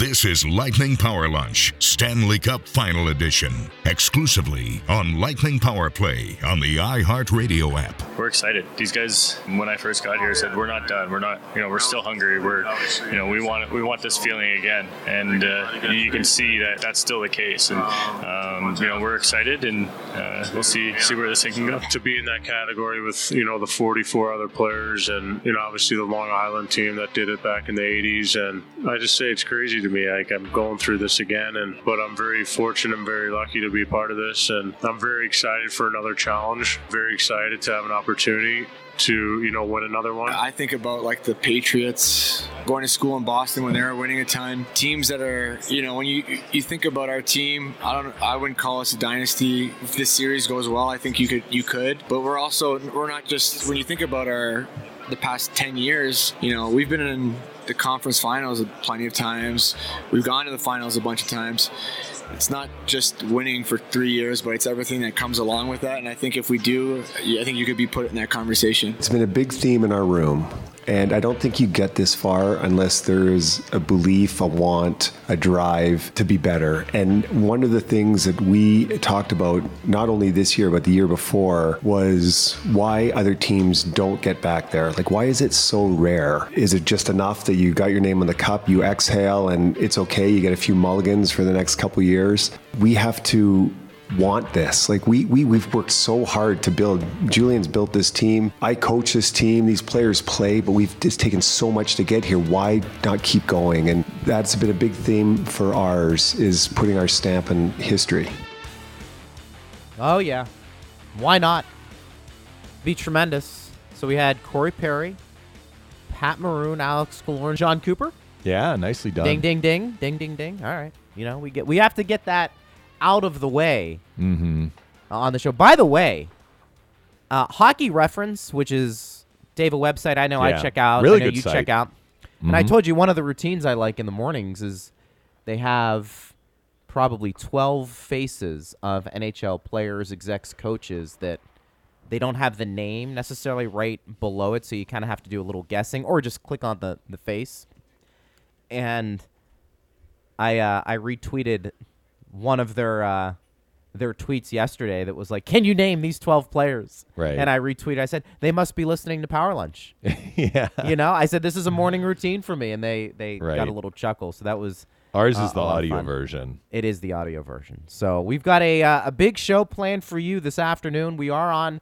This is Lightning Power Lunch, Stanley Cup Final Edition, exclusively on Lightning Power Play on the iHeartRadio app. We're excited. These guys, when I first got here, said we're not done. We're not, you know, we're still hungry. We're, you know, we want we want this feeling again, and uh, you can see that that's still the case. And um, you know, we're excited, and uh, we'll see see where this thing can go. To be in that category with you know the 44 other players, and you know obviously the Long Island team that did it back in the 80s, and I just say it's crazy to me. Like I'm going through this again, and but I'm very fortunate and very lucky to be part of this, and I'm very excited for another challenge. Very excited to have an opportunity to you know win another one. I think about like the Patriots going to school in Boston when they were winning a ton. Teams that are you know when you you think about our team, I don't I wouldn't call us a dynasty. If this series goes well, I think you could you could, but we're also we're not just when you think about our the past 10 years, you know, we've been in the conference finals plenty of times. We've gone to the finals a bunch of times. It's not just winning for three years, but it's everything that comes along with that. And I think if we do, I think you could be put in that conversation. It's been a big theme in our room. And I don't think you get this far unless there is a belief, a want, a drive to be better. And one of the things that we talked about, not only this year, but the year before, was why other teams don't get back there. Like, why is it so rare? Is it just enough that you got your name on the cup, you exhale, and it's okay, you get a few mulligans for the next couple years? We have to want this. Like we we we've worked so hard to build. Julien's built this team. I coach this team. These players play, but we've just taken so much to get here. Why not keep going? And that's been a big theme for ours is putting our stamp in history. Oh yeah, why not? Be tremendous. So we had Corey Perry, Pat Maroon, Alex Killorn, Jon Cooper. Yeah, nicely done. Ding ding ding ding ding ding. All right, you know we get we have to get that out of the way mm-hmm. on the show. By the way, uh, Hockey Reference, which is Dave a website I know Yeah. I check out, Really I know you site. check out, and I Mhm. told you one of the routines I like in the mornings is they have probably twelve faces of NHL players, execs, coaches that they don't have the name necessarily right below it, so you kind of have to do a little guessing or just click on the the face. And I uh, I retweeted one of their uh, their tweets yesterday that was like, "Can you name these twelve players?" Right. And I retweeted. I said they must be listening to Power Lunch. yeah. you know, I said this is a morning routine for me, and they they Right. got a little chuckle. So that was Ours uh, is the a lot of audio version. It is the audio version. So we've got a uh, a big show planned for you this afternoon. We are on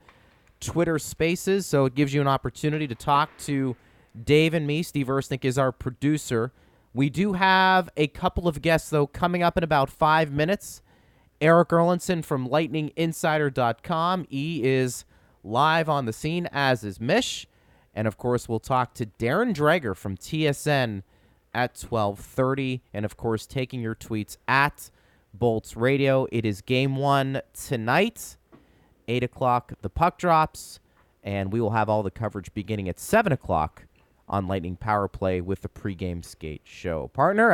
Twitter Spaces, so it gives you an opportunity to talk to Dave and me. Steve Ersnick is our producer. We do have a couple of guests though coming up in about five minutes. Eric Erlendsson from LightningInsider.com. E is live on the scene, as is Mish. And of course, we'll talk to Darren Dreger from TSN at 12:30, and of course, taking your tweets at Bolts Radio. It is Game One tonight, eight o'clock. The puck drops, and we will have all the coverage beginning at seven o'clock on Lightning Power Play with the pregame skate show. Partner,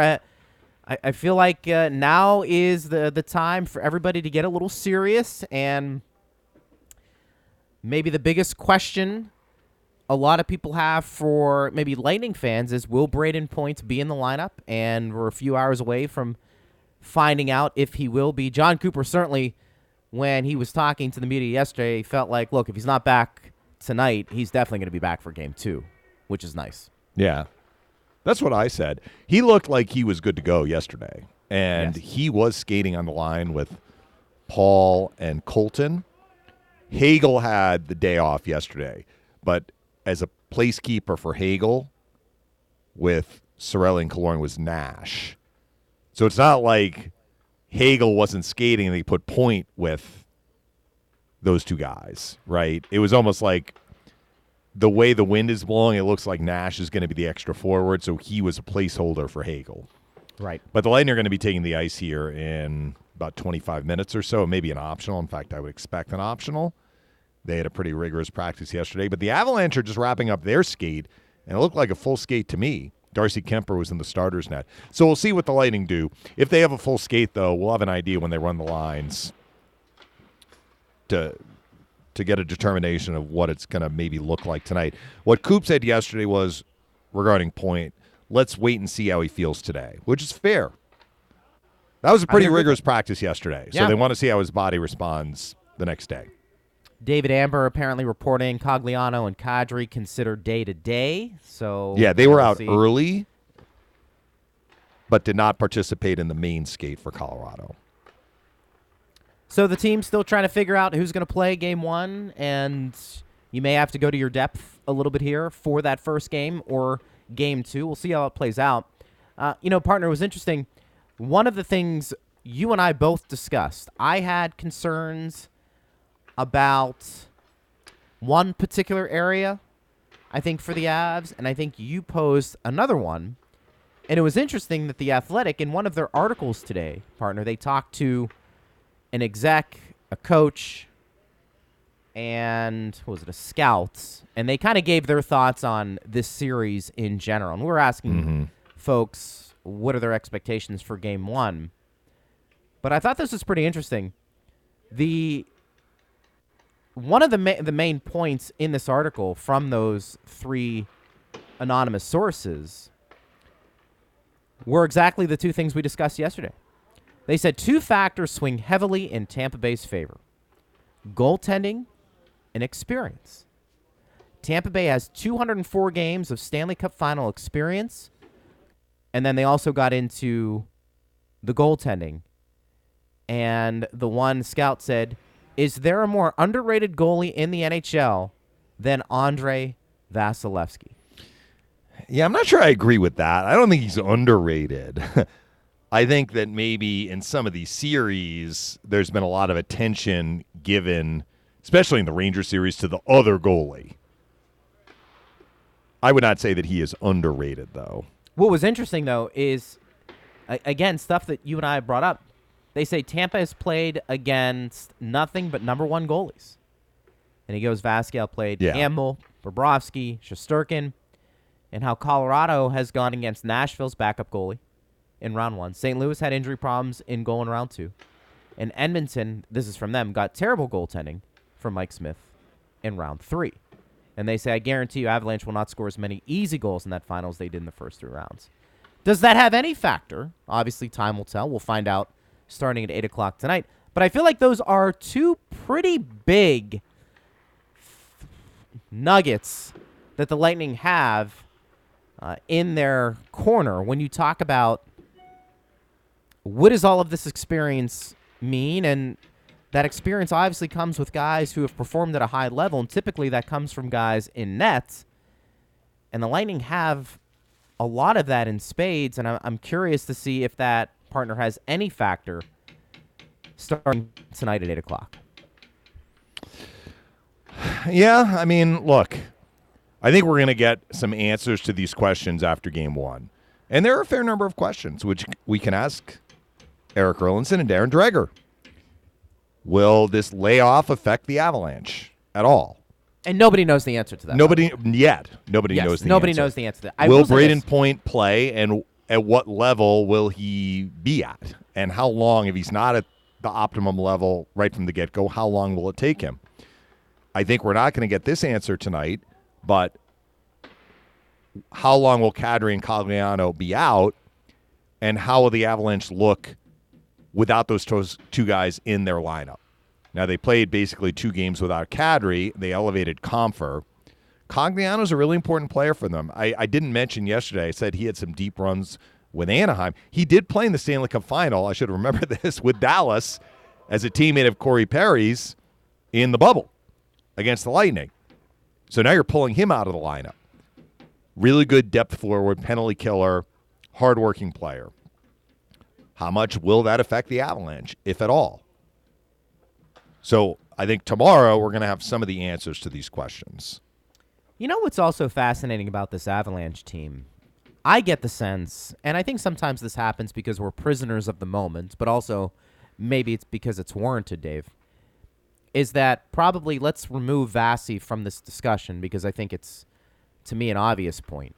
I, I feel like uh, now is the the time for everybody to get a little serious and maybe the biggest question a lot of people have for maybe Lightning fans is will Brayden Point be in the lineup? And we're a few hours away from finding out if he will be. Jon Cooper certainly, when he was talking to the media yesterday, felt like, look, if he's not back tonight, he's definitely going to be back for game two, which is nice. Yeah. That's what I said. He looked like he was good to go yesterday. And Yes. he was skating on the line with Paul and Colton. Hagel had the day off yesterday, but as a placekeeper for Hagel with Cirelli and Killorn was Nash. So it's not like Hagel wasn't skating and he put point with those two guys, right? It was almost like the way the wind is blowing, it looks like Nash is going to be the extra forward, so he was a placeholder for Hagel. Right. But the Lightning are going to be taking the ice here in about 25 minutes or so, maybe an optional. In fact, I would expect an optional. They had a pretty rigorous practice yesterday, but the Avalanche are just wrapping up their skate, and it looked like a full skate to me. Darcy Kuemper was in the starter's net. So we'll see what the Lightning do. If they have a full skate, though, we'll have an idea when they run the lines to to get a determination of what it's going to maybe look like tonight. What Coop said yesterday was regarding point. let's wait and see how he feels today, which is fair. That was a pretty rigorous practice yesterday, so Yeah. they want to see how his body responds the next day. David Amber apparently reporting Cogliano and Kadri considered day to day. So Yeah, they were out see. early, but did not participate in the main skate for Colorado. So the team's still trying to figure out who's going to play game one, and you may have to go to your depth a little bit here for that first game or game two. We'll see how it plays out. Uh, you know, partner, was interesting. One of the things you and I both discussed, I had concerns about one particular area, I think, for the Avs, and I think you posed another one. And it was interesting that The Athletic, in one of their articles today, partner, they talked to an exec, a coach, and what was it, a scout, and they kind of gave their thoughts on this series in general. And we were asking mm-hmm. folks what are their expectations for game one. But I thought this was pretty interesting. The one of the ma- the main points in this article from those three anonymous sources were exactly the two things we discussed yesterday. They said two factors swing heavily in Tampa Bay's favor goaltending and experience. Tampa Bay has 204 games of Stanley Cup final experience, and then they also got into the goaltending. And the one scout said, Is there a more underrated goalie in the NHL than Andre Vasilevskiy? Yeah, I'm not sure I agree with that. I don't think he's underrated. I think that maybe in some of these series, there's been a lot of attention given, especially in the Ranger series, to the other goalie. I would not say that he is underrated, though. What was interesting though is, again, stuff that you and I brought up. They say Tampa has played against nothing but number one goalies, and he goes Vasquez played Yeah. Campbell, Bobrovsky, Shesterkin, and how Colorado has gone against Nashville's backup goalie in round one. St. Louis had injury problems in goal in round two, and Edmonton, this is from them, got terrible goaltending from Mike Smith in round three. And they say, I guarantee you, Avalanche will not score as many easy goals in that final as they did in the first three rounds. Does that have any factor? Obviously, time will tell. We'll find out starting at 8 o'clock tonight. But I feel like those are two pretty big nuggets that the Lightning have uh, in their corner when you talk about what does all of this experience mean? And that experience obviously comes with guys who have performed at a high level and typically that comes from guys in nets. And the lightning have a lot of that in spades and i'm curious to see if that partner has any factor starting tonight at 8 o'clock. Yeah, I mean, look, I think we're going to get some answers to these questions after game one. And there are a fair number of questions which we can ask Eric Erlendsson and Darren Dreger. Will this layoff affect the Avalanche at all? and nobody knows the answer to that Nobody yet. Nobody. Yes, knows the nobody answer. knows the answer to that I will will Brayden. Point play and at what level will he be at? And how long, if he's not at the optimum level right from the get go, how long will it take him? I think we're not going to get this answer tonight, but how long will Kadri and Cogliano be out? And how will the Avalanche look without those two guys in their lineup? Now, they played basically two games without Kadri. They elevated Compher. Cogliano's a really important player for them. I, I didn't mention yesterday. I said he had some deep runs with Anaheim. He did play in the Stanley Cup final. I should remember this with Dallas as a teammate of Corey Perry's in the bubble against the Lightning. So now you're pulling him out of the lineup. Really good depth forward, penalty killer, hardworking player. How much will that affect the Avalanche, if at all? So I think tomorrow we're going to have some of the answers to these questions. You know what's also fascinating about this Avalanche team? I get the sense, and I think sometimes this happens because we're prisoners of the moment, but also maybe it's because it's warranted, Dave. Is that probably let's remove Vasi from this discussion because I think it's, to me, an obvious point.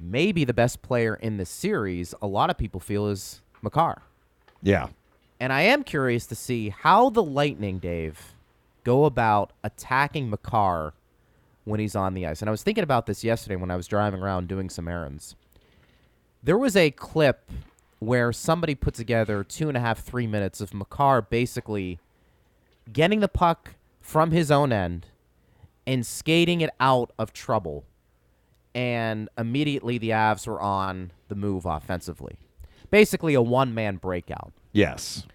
Maybe the best player in the series, a lot of people feel, is Makar. Yeah. And I am curious to see how the Lightning, Dave, go about attacking Makar when he's on the ice. And I was thinking about this yesterday when I was driving around doing some errands. There was a clip where somebody put together two and a half, three minutes of Makar basically getting the puck from his own end and skating it out of trouble. And immediately the Avs were on the move offensively. Basically, a one man breakout. Yes.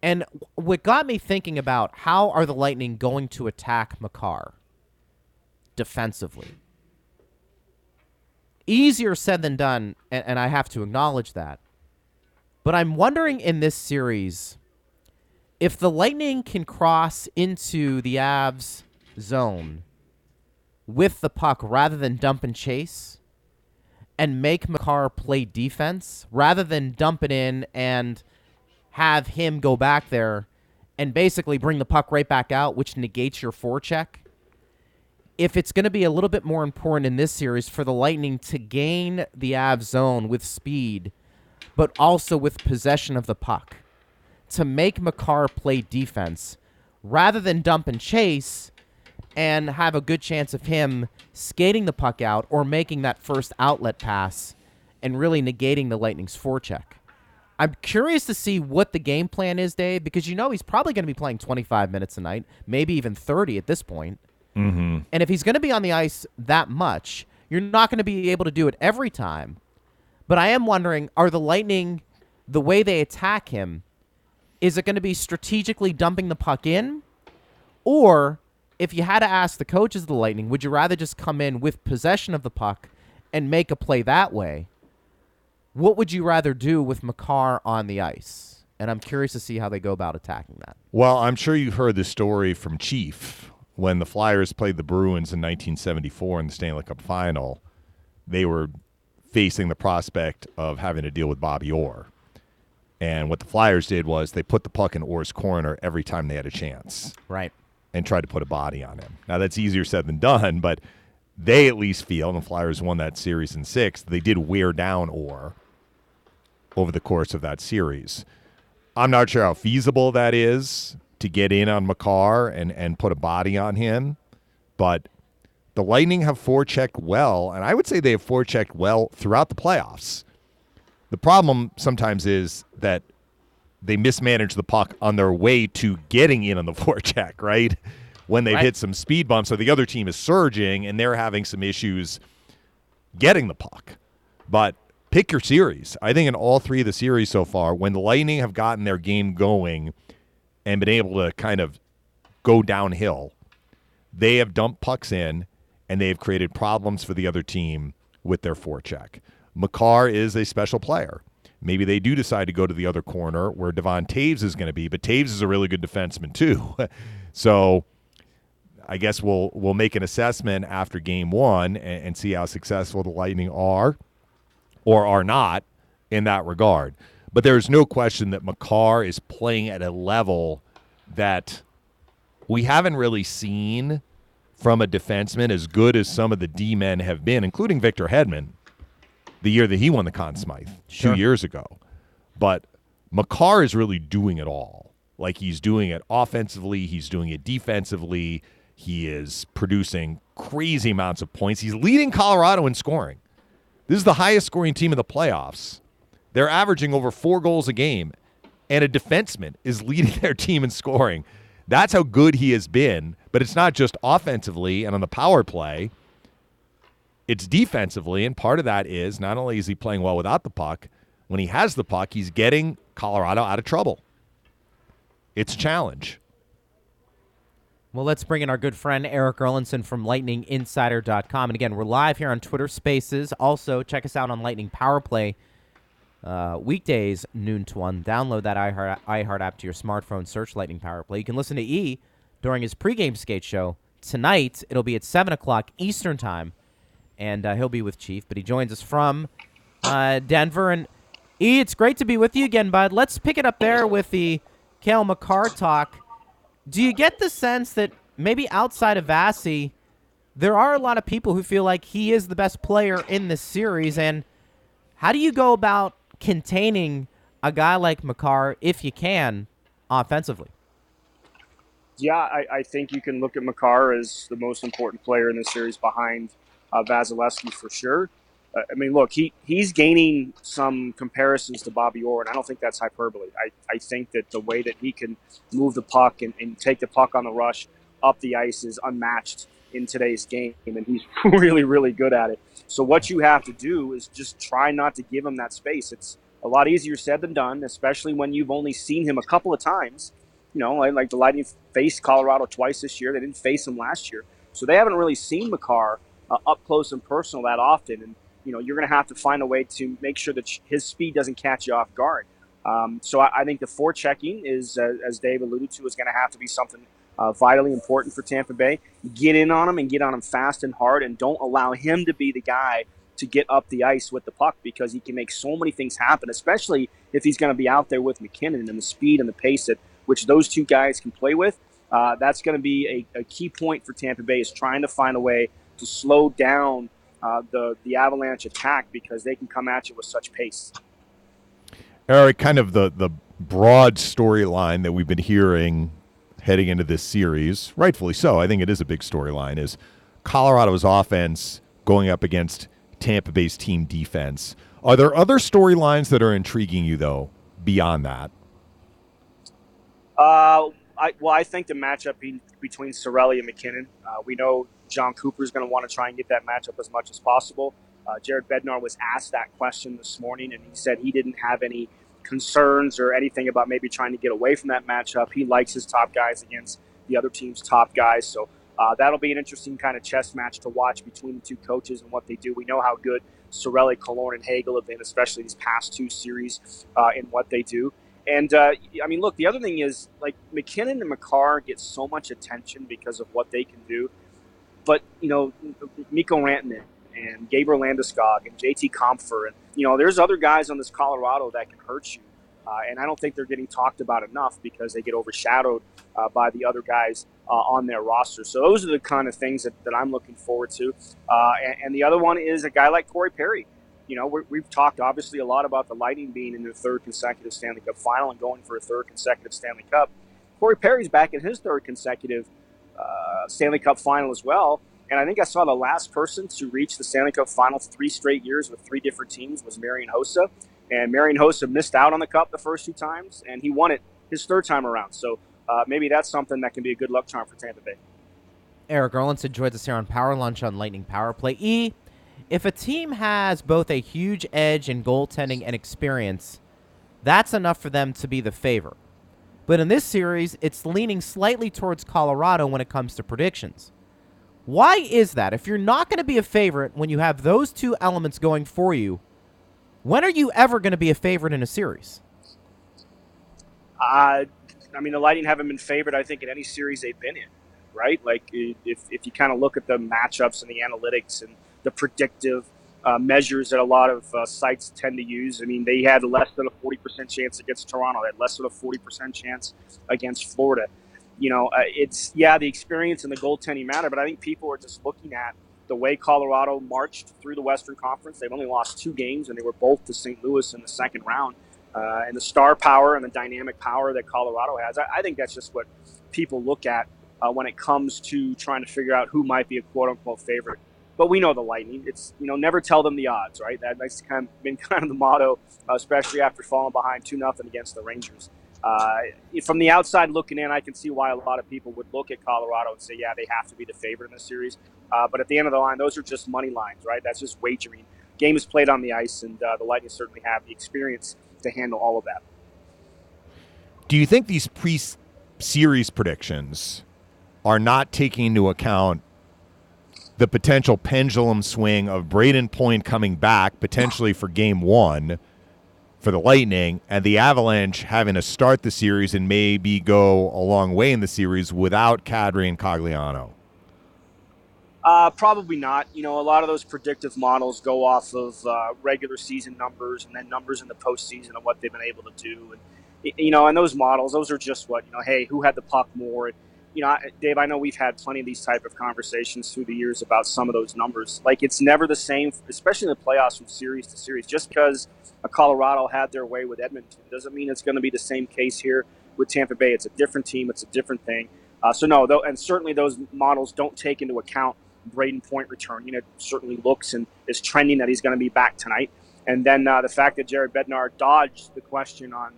And what got me thinking about how are the Lightning going to attack Makar defensively? Easier said than done, and, and I have to acknowledge that. But I'm wondering in this series if the Lightning can cross into the Avs zone with the puck rather than dump and chase and make Makar play defense rather than dump it in and have him go back there and basically bring the puck right back out, which negates your forecheck. If it's going to be a little bit more important in this series for the Lightning to gain the Av zone with speed, but also with possession of the puck, to make Makar play defense rather than dump and chase and have a good chance of him skating the puck out or making that first outlet pass and really negating the Lightning's forecheck. I'm curious to see what the game plan is, Dave, because you know he's probably going to be playing 25 minutes a night, maybe even 30 at this point. Mm-hmm. And if he's going to be on the ice that much, you're not going to be able to do it every time. But I am wondering are the Lightning, the way they attack him, is it going to be strategically dumping the puck in? Or if you had to ask the coaches of the Lightning, would you rather just come in with possession of the puck and make a play that way? What would you rather do with Makar on the ice? And I'm curious to see how they go about attacking that. Well, I'm sure you've heard the story from Chief when the Flyers played the Bruins in 1974 in the Stanley Cup final. They were facing the prospect of having to deal with Bobby Orr. And what the Flyers did was they put the puck in Orr's corner every time they had a chance Right. And tried to put a body on him. Now, that's easier said than done, but they at least feel, and the Flyers won that series in six, they did wear down Orr over the course of that series. I'm not sure how feasible that is to get in on Makar and, and put a body on him, but the Lightning have forechecked well, and I would say they have forechecked well throughout the playoffs. The problem sometimes is that they mismanage the puck on their way to getting in on the forecheck, right? When they've Right. hit some speed bumps, so the other team is surging and they're having some issues getting the puck. But pick your series. I think in all three of the series so far, when the Lightning have gotten their game going and been able to kind of go downhill, they have dumped pucks in and they have created problems for the other team with their forecheck. Makar is a special player. Maybe they do decide to go to the other corner where Devon Toews is going to be, but Toews is a really good defenseman too. so I guess we'll we'll make an assessment after game one and, and see how successful the Lightning are or are not in that regard. But there's no question that Makar is playing at a level that we haven't really seen from a defenseman as good as some of the D men have been, including Victor Hedman, the year that he won the Conn Smythe Sure. two years ago. But Makar is really doing it all. Like he's doing it offensively, he's doing it defensively. He is producing crazy amounts of points. He's leading Colorado in scoring. This is the highest scoring team in the playoffs. They're averaging over four goals a game, and a defenseman is leading their team in scoring. That's how good he has been, but it's not just offensively and on the power play. It's defensively, and part of that is not only is he playing well without the puck, when he has the puck, he's getting Colorado out of trouble. It's a challenge. Well, let's bring in our good friend Eric Erlendsson from LightningInsider.com. And again, we're live here on Twitter Spaces. Also, check us out on Lightning Power Play uh, weekdays, noon to 1. Download that iHeart, iHeart app to your smartphone, search Lightning Power Play. You can listen to E during his pregame skate show. Tonight, it'll be at 7 o'clock Eastern Time, and uh, he'll be with Chief, but he joins us from uh, Denver. And E, it's great to be with you again, bud. Let's pick it up there with the Cale Makar talk. Do you get the sense that maybe outside of Vassy, there are a lot of people who feel like he is the best player in this series? And how do you go about containing a guy like McCarr, if you can, offensively? Yeah, I, I, think you can look at Makar as the most important player in this series behind uh, Vasilevskiy for sure. Uh, I mean, look, he, he's gaining some comparisons to Bobby Orr, and I don't think that's hyperbole. I, I think that the way that he can move the puck and, and take the puck on the rush up the ice is unmatched in today's game, and he's really, really good at it. So what you have to do is just try not to give him that space. It's a lot easier said than done, especially when you've only seen him a couple of times. You know, like the Lightning faced Colorado twice this year. They didn't face him last year, so they haven't really seen Makar uh, up close and personal that often. And you know, you're going to have to find a way to make sure that his speed doesn't catch you off guard. Um, so I, I, think the forechecking is, uh, as Dave alluded to, is going to have to be something uh, vitally important for Tampa Bay. Get in on him and get on him fast and hard, and don't allow him to be the guy to get up the ice with the puck because he can make so many things happen, especially if he's going to be out there with MacKinnon and the speed and the pace that which those two guys can play with. Uh, that's going to be a, a, key point for Tampa Bay is trying to find a way to slow down uh, the the Avalanche attack because they can come at you with such pace. Eric, kind of the the broad storyline that we've been hearing heading into this series, rightfully so. I think it is a big storyline. Is Colorado's offense going up against Tampa Bay's team defense? Are there other storylines that are intriguing you though beyond that? Uh, I, well, I think the matchup be, between Cirelli and MacKinnon. Uh, we know Jon Cooper is going to want to try and get that matchup as much as possible. Uh, Jared Bednar was asked that question this morning, and he said he didn't have any concerns or anything about maybe trying to get away from that matchup. He likes his top guys against the other team's top guys. So uh, that'll be an interesting kind of chess match to watch between the two coaches and what they do. We know how good Cirelli, Killorn, and Hagel have been, especially these past two series uh, in what they do. And uh, I mean, look, the other thing is like MacKinnon and Makar get so much attention because of what they can do. But, you know, Mikko Rantanen and Gabriel Landeskog and JT Compher. And, you know, there's other guys on this Colorado that can hurt you. Uh, and I don't think they're getting talked about enough because they get overshadowed uh, by the other guys uh, on their roster. So those are the kind of things that, that I'm looking forward to. Uh, and, and, the other one is a guy like Corey Perry. You know, we have talked obviously a lot about the Lightning being in their third consecutive Stanley Cup final and going for a third consecutive Stanley Cup. Corey Perry's back in his third consecutive uh, Stanley Cup final as well. And I think I saw the last person to reach the Stanley Cup final three straight years with three different teams was Marian Hossa. And Marian Hossa missed out on the cup the first two times, and he won it his third time around. So uh, maybe that's something that can be a good luck charm for Tampa Bay. Eric Erlins joins us here on Power Lunch on Lightning Power Play. E, if a team has both a huge edge in goaltending and experience, that's enough for them to be the favorite. But in this series, it's leaning slightly towards Colorado when it comes to predictions. Why is that? If you're not going to be a favorite when you have those two elements going for you, when are you ever going to be a favorite in a series? Uh, I mean, the Lightning haven't been favored, I think, in any series they've been in, right? Like, if, if you kind of look at the matchups and the analytics and the predictive uh, measures that a lot of uh, sites tend to use, I mean, they had less than a 40% chance against Toronto, they had less than a 40% chance against Florida you know, uh, it's yeah, the experience and the goaltending matter, but I think people are just looking at the way Colorado marched through the Western Conference. They've only lost two games, and they were both to St. Louis in the second round. Uh, and the star power and the dynamic power that Colorado has, I, I think that's just what people look at uh, when it comes to trying to figure out who might be a quote unquote favorite. But we know the Lightning. It's you know never tell them the odds, right? That, that's kind of been kind of the motto, especially after falling behind two nothing against the Rangers. Uh, from the outside looking in, I can see why a lot of people would look at Colorado and say, yeah, they have to be the favorite in this series. Uh, but at the end of the line, those are just money lines, right? That's just wagering. Game is played on the ice, and uh, the Lightning certainly have the experience to handle all of that. Do you think these pre series predictions are not taking into account the potential pendulum swing of Brayden Point coming back potentially for game one? for the Lightning and the Avalanche having to start the series and maybe go a long way in the series without Kadri and Cogliano? Uh, probably not. You know, a lot of those predictive models go off of uh, regular season numbers and then numbers in the postseason of what they've been able to do. And, you know, and those models, those are just what, you know, hey, who had the puck more? You know, Dave, I know we've had plenty of these type of conversations through the years about some of those numbers. Like it's never the same, especially in the playoffs from series to series. Just because a Colorado had their way with Edmonton doesn't mean it's going to be the same case here with Tampa Bay. It's a different team. It's a different thing. Uh, so no, though, and certainly those models don't take into account Brayden Point return. returning. It certainly looks and is trending that he's going to be back tonight. And then uh, the fact that Jared Bednar dodged the question on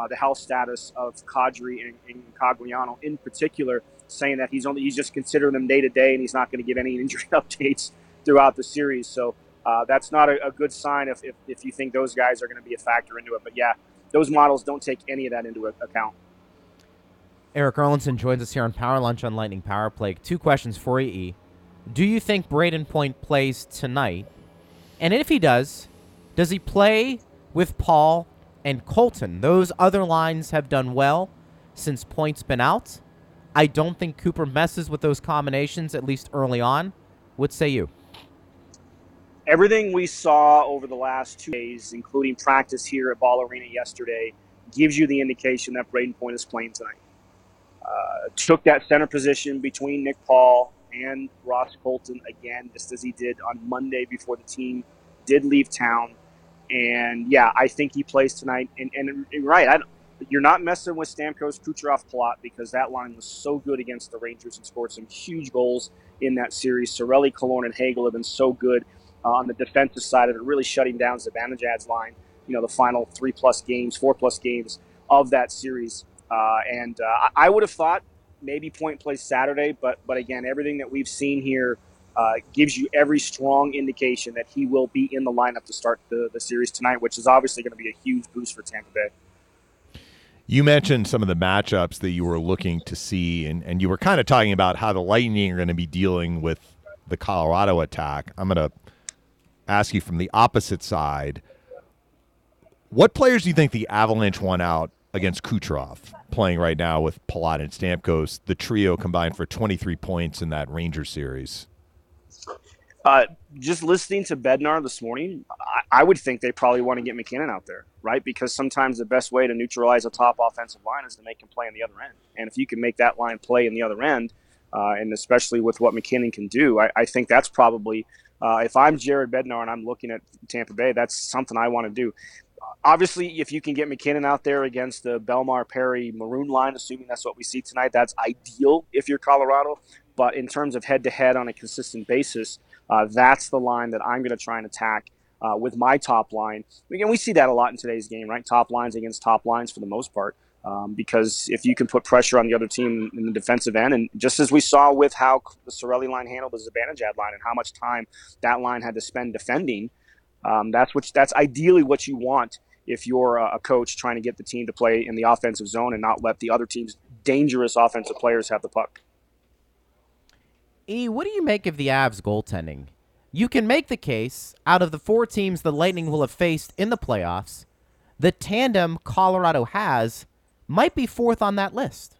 uh, the health status of Kadri and, and in particular, saying that he's only he's just considering them day to day and he's not going to give any injury updates throughout the series. So uh, that's not a, a, good sign if, if, if you think those guys are going to be a factor into it. But yeah, those models don't take any of that into account. Eric Erlendsson joins us here on Power Lunch on Lightning Power Play. Two questions for you, E. Do you think Brayden Point plays tonight? And if he does, does he play with Paul and Colton? Those other lines have done well since Point's been out. I don't think Cooper messes with those combinations, at least early on. What say you? Everything we saw over the last two days, including practice here at Ball Arena yesterday, gives you the indication that Brayden Point is playing tonight. Uh, took that center position between Nick Paul and Ross Colton again, just as he did on Monday before the team did leave town. And yeah, I think he plays tonight. And, and, and right, I, you're not messing with Stamkos Kucherov Palat because that line was so good against the Rangers and scored some huge goals in that series. Cirelli, Killorn, and Hagel have been so good uh, on the defensive side of it, really shutting down Zibanejad's line. You know, the final three plus games, four plus games of that series. Uh, and uh, I would have thought maybe Point plays Saturday, but but again, everything that we've seen here uh, gives you every strong indication that he will be in the lineup to start the, the series tonight, which is obviously going to be a huge boost for Tampa Bay. You mentioned some of the matchups that you were looking to see, and, and you were kind of talking about how the Lightning are going to be dealing with the Colorado attack. I'm going to ask you from the opposite side. What players do you think the Avalanche won out against Kucherov, playing right now with Palat and Stamkos, the trio combined for 23 points in that Ranger series? Uh, just listening to Bednar this morning, I, I, would think they probably want to get MacKinnon out there, right? Because sometimes the best way to neutralize a top offensive line is to make him play on the other end. And if you can make that line play in the other end, uh, and especially with what MacKinnon can do, I, I think that's probably, uh, if I'm Jared Bednar and I'm looking at Tampa Bay, that's something I want to do obviously, if you can get MacKinnon out there against the Bellemare Perry Maroon line, assuming that's what we see tonight, that's ideal if you're Colorado. But in terms of head to head on a consistent basis, uh, that's the line that I'm going to try and attack uh, with my top line. Again, we see that a lot in today's game, right? Top lines against top lines for the most part. Um, because if you can put pressure on the other team in the defensive end, and just as we saw with how the Cirelli line handled the Zibanejad line and how much time that line had to spend defending, um, that's what that's ideally what you want if you're a coach trying to get the team to play in the offensive zone and not let the other team's dangerous offensive players have the puck. E, what do you make of the Avs goaltending? You can make the case out of the four teams the Lightning will have faced in the playoffs, the tandem Colorado has might be fourth on that list.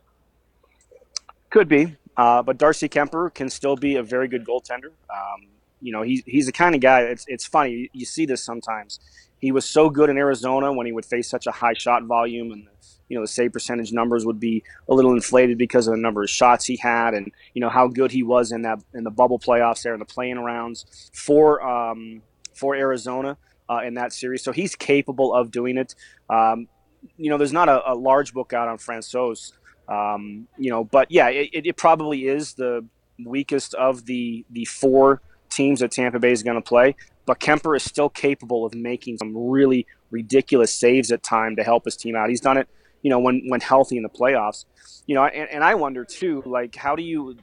Could be, uh, but Darcy Kuemper can still be a very good goaltender. Um, you know, he's he's the kind of guy. It's it's funny. You, you, see this sometimes. He was so good in Arizona when he would face such a high shot volume, and you know the save percentage numbers would be a little inflated because of the number of shots he had, and you know how good he was in that in the bubble playoffs there in the playing rounds for um, for Arizona uh, in that series. So he's capable of doing it. Um, you know, there's not a, a, large book out on Francouz. Um, you know, but yeah, it, it probably is the weakest of the the four teams that Tampa Bay is going to play. But Kuemper is still capable of making some really ridiculous saves at time to help his team out. He's done it, you know, when when healthy in the playoffs. You know, and, and I wonder too, like how do you,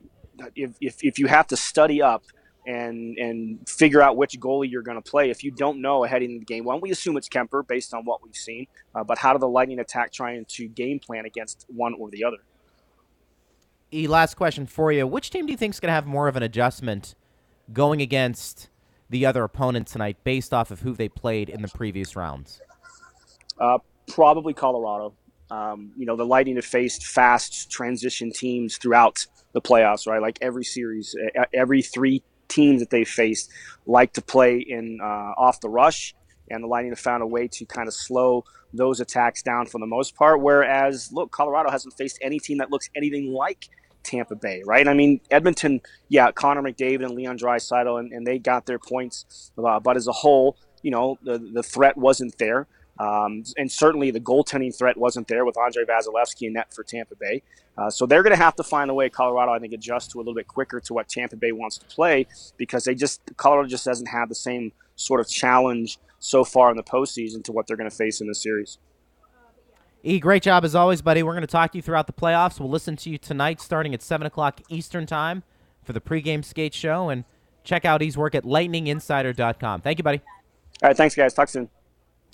if, if if you have to study up and and figure out which goalie you're going to play if you don't know ahead in the game. Why don't we assume it's Kuemper based on what we've seen? Uh, but how do the Lightning attack trying to game plan against one or the other? E, last question for you: Which team do you think is going to have more of an adjustment going against the other opponent tonight based off of who they played in the previous rounds? Uh, probably Colorado. Um, you know, the Lightning have faced fast transition teams throughout the playoffs, right? Like every series, every three teams that they faced like to play in uh, off the rush, and the Lightning have found a way to kind of slow those attacks down for the most part. Whereas, look, Colorado hasn't faced any team that looks anything like Tampa Bay, right? I mean, Edmonton, yeah, Connor McDavid and Leon Draisaitl, and, and they got their points, uh, but as a whole, you know, the, the threat wasn't there. Um, and certainly the goaltending threat wasn't there with Andre Vasilevskiy in net for Tampa Bay. Uh, so they're going to have to find a way, Colorado, I think, adjust to a little bit quicker to what Tampa Bay wants to play because they just, Colorado just doesn't have the same sort of challenge so far in the postseason to what they're going to face in this series. E, great job as always, buddy. We're going to talk to you throughout the playoffs. We'll listen to you tonight starting at 7 o'clock Eastern Time for the pregame skate show. And check out E's work at lightninginsider.com. Thank you, buddy. All right, thanks, guys. Talk soon.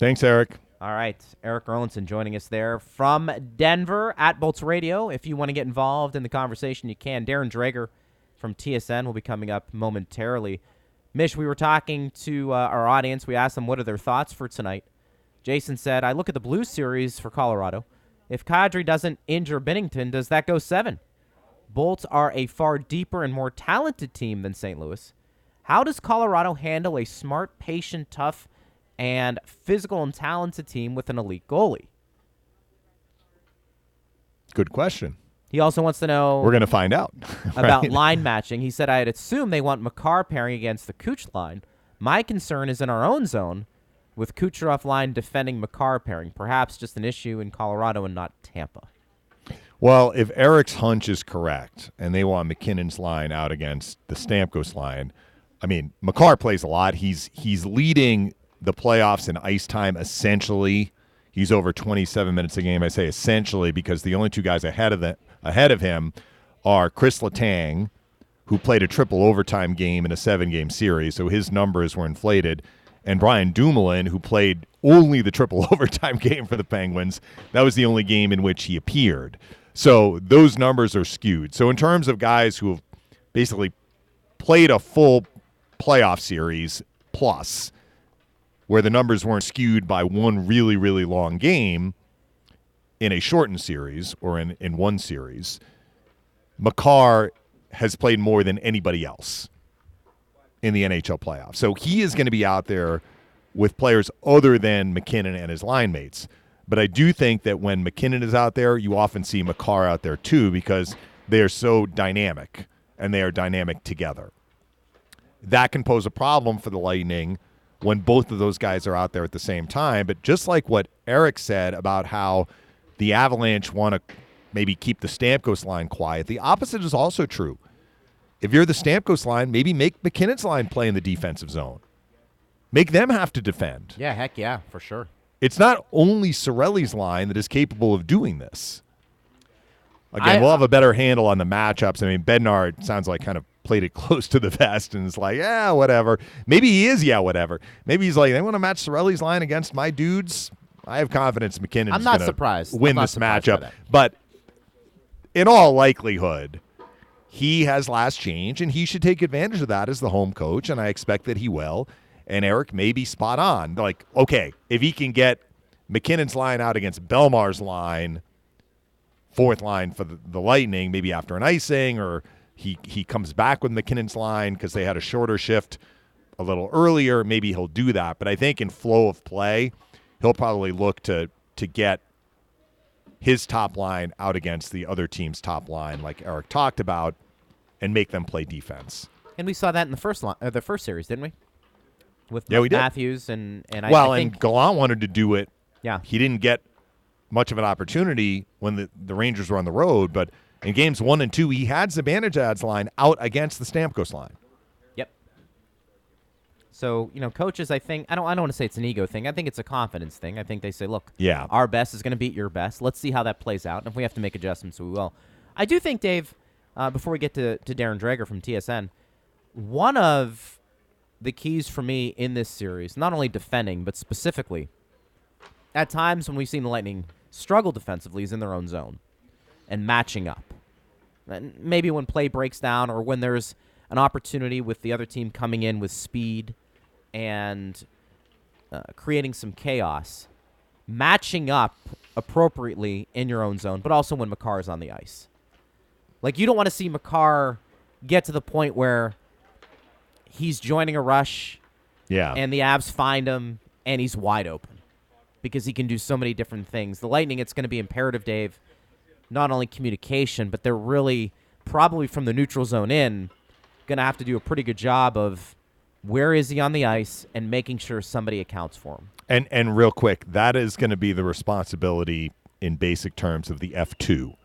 Thanks, Eric. All right, Eric Erlendsson joining us there from Denver at Bolts Radio. If you want to get involved in the conversation, you can. Darren Dreger from TSN will be coming up momentarily. Mish, we were talking to uh, our audience. We asked them what are their thoughts for tonight. Jason said, I look at the Blues series for Colorado. If Kadri doesn't injure Binnington, does that go seven? Bolts are a far deeper and more talented team than St. Louis. How does Colorado handle a smart, patient, tough, and physical and talented team with an elite goalie? Good question. He also wants to know We're going to find out about right? line matching. He said, I'd assume they want Makar pairing against the Cooch line. My concern is in our own zone with Kucherov line defending Makar pairing. Perhaps just an issue in Colorado and not Tampa. Well, if Eric's hunch is correct and they want MacKinnon's line out against the Stamkos line, I mean, Makar plays a lot. He's he's leading the playoffs in ice time essentially. He's over 27 minutes a game. I say essentially because the only two guys ahead of the ahead of him are Chris Letang, who played a triple overtime game in a seven game series, so his numbers were inflated, and Brian Dumoulin, who played only the triple overtime game for the Penguins. That was the only game in which he appeared. So those numbers are skewed. So in terms of guys who have basically played a full playoff series plus, where the numbers weren't skewed by one really, really long game in a shortened series or in, in one series, Makar has played more than anybody else in the NHL playoffs. So he is going to be out there with players other than MacKinnon and his line mates. But I do think that when MacKinnon is out there, you often see Makar out there too because they are so dynamic and they are dynamic together. That can pose a problem for the Lightning when both of those guys are out there at the same time. But just like what Eric said about how the Avalanche want to maybe keep the Stamkos line quiet, the opposite is also true. If you're the Stamkos line, maybe make MacKinnon's line play in the defensive zone. Make them have to defend. Yeah, heck yeah, for sure. It's not only Cirelli's line that is capable of doing this. Again, I- we'll have a better handle on the matchups. I mean, Bednar sounds like kind of played it close to the vest and is like, yeah, whatever. Maybe he is, yeah, whatever. Maybe he's like, they want to match Cirelli's line against my dudes. I have confidence MacKinnon. I'm not surprised. Win not this surprised matchup, but in all likelihood, he has last change, and he should take advantage of that as the home coach, and I expect that he will. And Eric may be spot on. Like, okay, if he can get MacKinnon's line out against Bellemare's line, fourth line for the, the Lightning, maybe after an icing, or he he comes back with MacKinnon's line because they had a shorter shift a little earlier. Maybe he'll do that. But I think in flow of play, he'll probably look to to get his top line out against the other team's top line, like Eric talked about, and make them play defense. And we saw that in the first line, uh, the first series, didn't we? With Yeah, we did. Matthews and and I, well, I and Gallant wanted to do it. Yeah. he didn't get much of an opportunity when the, the Rangers were on the road, but in games one and two, he had Zibanejad's line out against the Stamkos line. Yep. So you know, coaches, I think I don't. I don't want to say it's an ego thing. I think it's a confidence thing. I think they say, look, Yeah. our best is going to beat your best. Let's see how that plays out. And if we have to make adjustments, we will. I do think, Dave. Uh, before we get to to Darren Dreger from TSN, one of the keys for me in this series, not only defending but specifically, at times when we've seen the Lightning struggle defensively, is in their own zone and matching up. And maybe when play breaks down or when there's an opportunity with the other team coming in with speed and uh, creating some chaos, matching up appropriately in your own zone, but also when Makar is on the ice. Like you don't want to see Makar get to the point where he's joining a rush Yeah. and the Avs find him and he's wide open because he can do so many different things. The Lightning, it's going to be imperative, Dave, not only communication, but they're really probably from the neutral zone in going to have to do a pretty good job of where is he on the ice and making sure somebody accounts for him. And and real quick, that is going to be the responsibility in basic terms of the F2.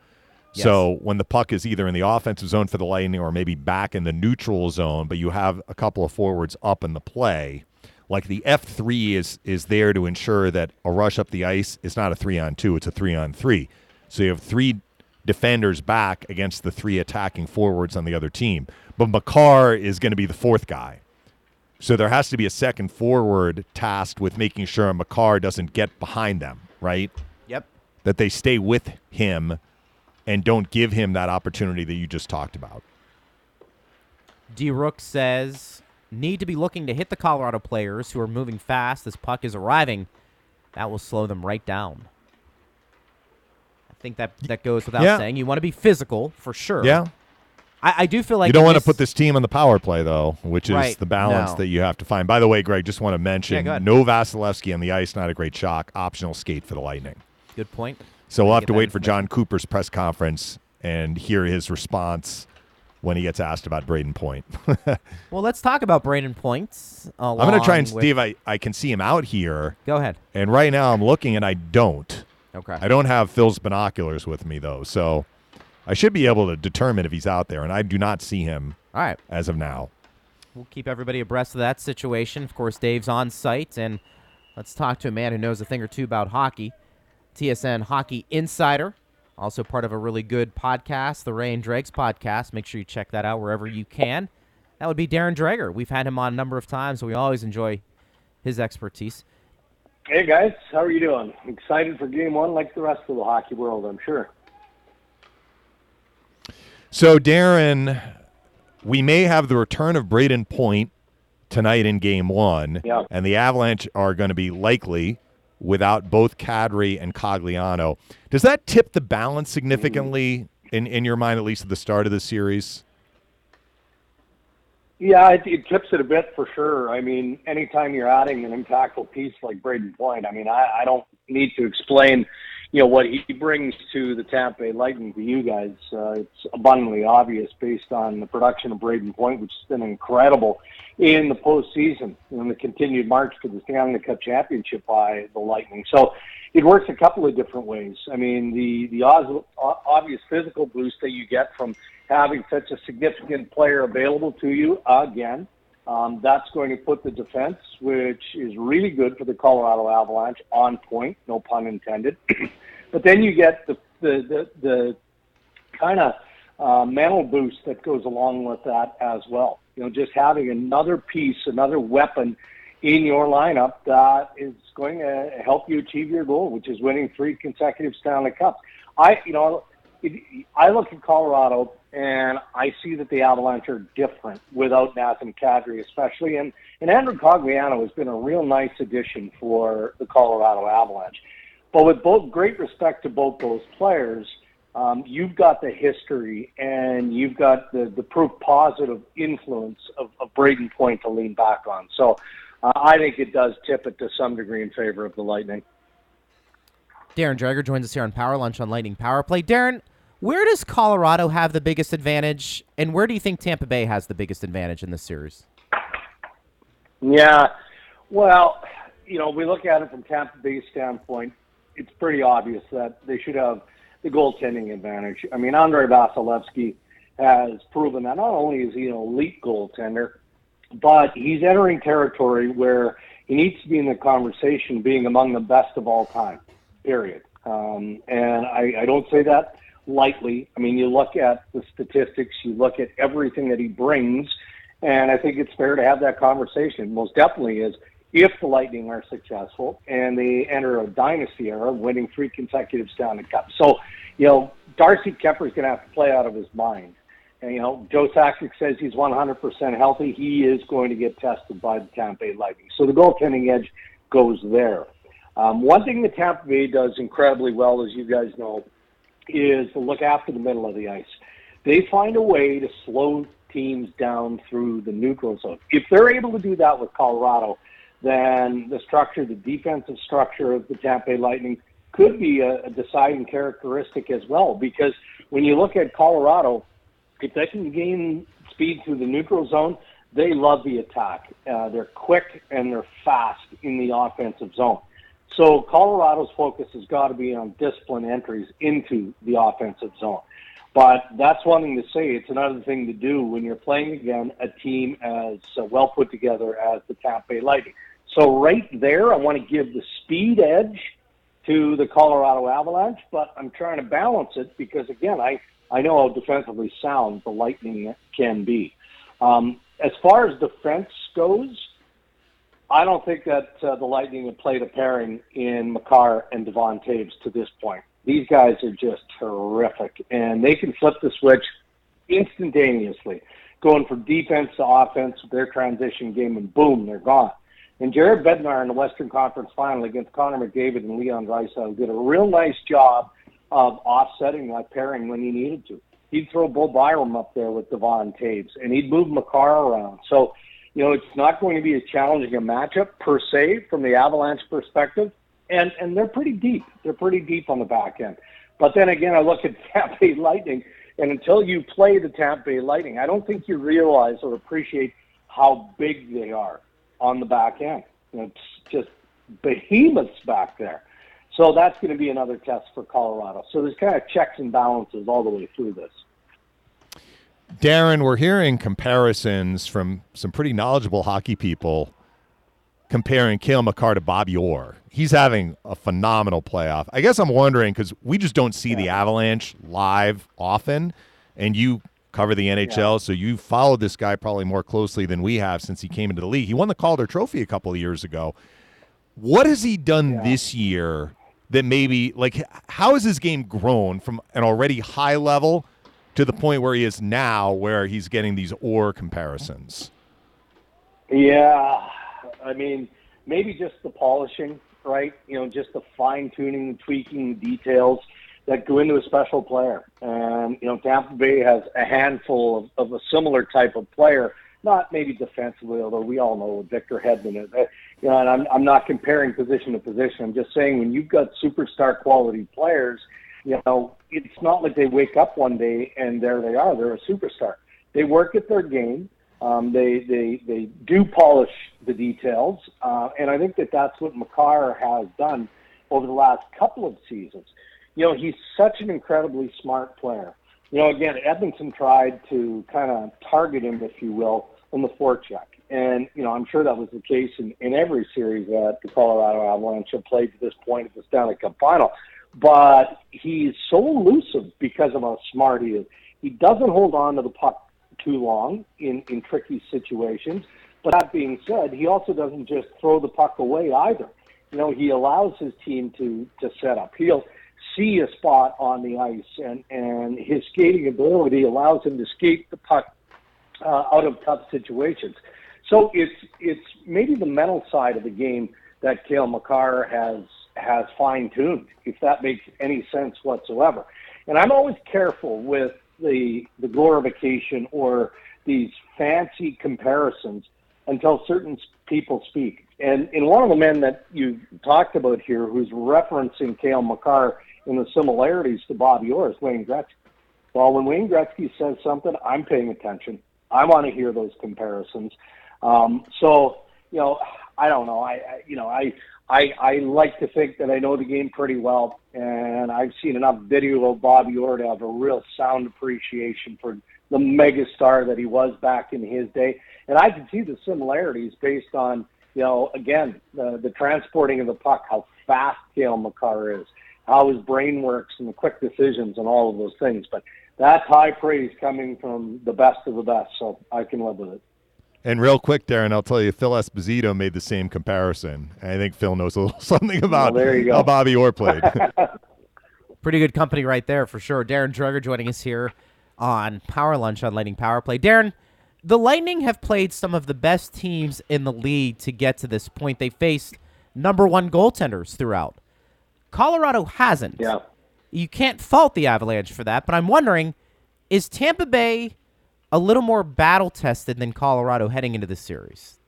Yes. So when the puck is either in the offensive zone for the Lightning or maybe back in the neutral zone, but you have a couple of forwards up in the play, like the F3 is is there to ensure that a rush up the ice is not a 3 on 2, it's a 3 on 3. So you have three defenders back against the three attacking forwards on the other team. But Makar is going to be the fourth guy. So there has to be a second forward tasked with making sure Makar doesn't get behind them, right? Yep. That they stay with him and don't give him that opportunity that you just talked about. D Rook says need to be looking to hit the Colorado players who are moving fast. This puck is arriving. That will slow them right down. I think that that goes without Yeah. saying. You want to be physical for sure. Yeah. I, I do feel like you don't want to put this team on the power play, though, which is Right. the balance No. that you have to find. By the way, Greg, just want to mention Yeah, no Vasilevskiy on the ice, not a great shock. Optional skate for the Lightning. Good point. So we'll have to wait for Jon Cooper's press conference and hear his response when he gets asked about Brayden Point. Well, let's talk about Brayden Points. I'm going to try and with- Steve. I, I can see him out here, Go ahead. and right now I'm looking and I don't. Okay. I don't have Phil's binoculars with me though, so I should be able to determine if he's out there, and I do not see him All right. as of now. We'll keep everybody abreast of that situation. Of course, Dave's on site, and let's talk to a man who knows a thing or two about hockey. TSN Hockey Insider, also part of a really good podcast, the Ray and Dregs podcast. Make sure you check that out wherever you can. That would be Darren Dreger. We've had him on a number of times, so we always enjoy his expertise. Hey guys, how are you doing? Excited for game one like the rest of the hockey world, I'm sure. So, Darren, we may have the return of Brayden Point tonight in game one. Yeah. And the Avalanche are going to be likely without both Kadri and Cogliano. Does that tip the balance significantly mm. in, in your mind, at least at the start of the series? Yeah, it, it tips it a bit for sure. I mean, anytime you're adding an impactful piece like Brayden Point, I mean, I, I don't need to explain, you know, what he brings to the Tampa Bay Lightning to you guys. Uh, it's abundantly obvious based on the production of Brayden Point, which has been incredible in the postseason and the continued march to the Stanley Cup championship by the Lightning. So it works a couple of different ways. I mean, the the obvious physical boost that you get from having such a significant player available to you again. Um, that's going to put the defense, which is really good for the Colorado Avalanche, on point. No pun intended. but then you get the the the, the kind of uh, mental boost that goes along with that as well. You know, just having another piece, another weapon in your lineup that is going to help you achieve your goal, which is winning three consecutive Stanley Cups. I, you know, I look at Colorado and I see that the Avalanche are different without Nazem Kadri, especially, and and Andrew Cogliano has been a real nice addition for the Colorado Avalanche. But with both great respect to both those players, um, you've got the history and you've got the, the proof positive influence of, of Brayden Point to lean back on. So uh, I think it does tip it to some degree in favor of the Lightning. Darren Dreger joins us here on Power Lunch on Lightning Power Play. Darren, where does Colorado have the biggest advantage, and where do you think Tampa Bay has the biggest advantage in this series? Yeah, well, you know, we look at it from Tampa Bay's standpoint. It's pretty obvious that they should have the goaltending advantage. I mean, Andrei Vasilevskiy has proven that not only is he an elite goaltender, but he's entering territory where he needs to be in the conversation being among the best of all time, period. Um, and I, I don't say that lightly. I mean, you look at the statistics, you look at everything that he brings, and I think it's fair to have that conversation. Most definitely is if the Lightning are successful and they enter a dynasty era, winning three consecutive Stanley Cups. So, you know, Darcy Kuemper is going to have to play out of his mind. And, you know, Joe Sakic says he's 100% healthy. He is going to get tested by the Tampa Bay Lightning. So the goaltending edge goes there. Um, one thing that Tampa Bay does incredibly well, as you guys know, is to look after the middle of the ice. They find a way to slow teams down through the neutral zone. If they're able to do that with Colorado, then the structure, the defensive structure of the Tampa Bay Lightning could be a, a deciding characteristic as well. Because when you look at Colorado, if they can gain speed through the neutral zone, they love the attack. Uh, they're quick and they're fast in the offensive zone. So Colorado's focus has got to be on discipline entries into the offensive zone. But that's one thing to say. It's another thing to do when you're playing again a team as uh, well put together as the Tampa Bay Lightning. So right there, I want to give the speed edge to the Colorado Avalanche, but I'm trying to balance it because again, I I know how defensively sound the Lightning can be. Um, as far as defense goes, I don't think that uh, the Lightning have played a pairing in Makar and Devon Toews to this point. These guys are just terrific, and they can flip the switch instantaneously, going from defense to offense with their transition game, and boom, they're gone. And Jared Bednar in the Western Conference Final against Connor McDavid and Leon Draisaitl did a real nice job of offsetting that pairing when he needed to. He'd throw Bo Byram up there with Devon Toews, and he'd move Makar around. So, you know, it's not going to be as challenging a matchup per se from the Avalanche perspective, and and they're pretty deep. They're pretty deep on the back end. But then again, I look at Tampa Bay Lightning, and until you play the Tampa Bay Lightning, I don't think you realize or appreciate how big they are on the back end. It's just behemoths back there. So that's going to be another test for Colorado. So there's kind of checks and balances all the way through this. Darren, we're hearing comparisons from some pretty knowledgeable hockey people comparing Cale Makar to Bobby Orr. He's having a phenomenal playoff. I guess I'm wondering because we just don't see yeah. the Avalanche live often, and you cover the NHL, yeah. so you followed this guy probably more closely than we have since he came into the league. He won the Calder Trophy a couple of years ago. What has he done yeah. this year that maybe like how has his game grown from an already high level to the point where he is now where he's getting these Orr comparisons? Yeah, I mean, maybe just the polishing, right? You know, just the fine tuning, tweaking details that go into a special player. And, you know, Tampa Bay has a handful of, of a similar type of player, not maybe defensively, although we all know what Victor Hedman is. You know, and I'm, I'm not comparing position to position. I'm just saying when you've got superstar quality players, you know, it's not like they wake up one day and there they are. They're a superstar. They work at their game. Um, they, they, they do polish the details. Uh, and I think that that's what Makar has done over the last couple of seasons you know, he's such an incredibly smart player. You know, again, Edmonton tried to kind of target him, if you will, in the forecheck. And, you know, I'm sure that was the case in, in every series that the Colorado Avalanche have played to this point at the Stanley Cup final. But he's so elusive because of how smart he is. He doesn't hold on to the puck too long in, in tricky situations. But that being said, he also doesn't just throw the puck away either. You know, he allows his team to, to set up. He'll, see a spot on the ice, and, and his skating ability allows him to skate the puck uh, out of tough situations. So it's it's maybe the mental side of the game that Cale Makar has has fine tuned, if that makes any sense whatsoever. And I'm always careful with the the glorification or these fancy comparisons until certain people speak. And in one of the men that you talked about here, who's referencing Cale Makar in the similarities to Bobby Orr is Wayne Gretzky. Well, when Wayne Gretzky says something, I'm paying attention. I want to hear those comparisons. Um, so, you know, I don't know. I, I you know, I, I, I like to think that I know the game pretty well, and I've seen enough video of Bobby Orr to have a real sound appreciation for the megastar that he was back in his day. And I can see the similarities based on, you know, again, the, the transporting of the puck, how fast Cale Makar is, how his brain works and the quick decisions and all of those things. But that's high praise coming from the best of the best, so I can live with it. And real quick, Darren, I'll tell you, Phil Esposito made the same comparison. I think Phil knows a little something about well, how Bobby Orr played. Pretty good company right there for sure. Darren Dreger joining us here on Power Lunch on Lightning Power Play. Darren, the Lightning have played some of the best teams in the league to get to this point. They faced number one goaltenders throughout. Colorado hasn't. Yeah. You can't fault the Avalanche for that, but I'm wondering is Tampa Bay a little more battle tested than Colorado heading into the series?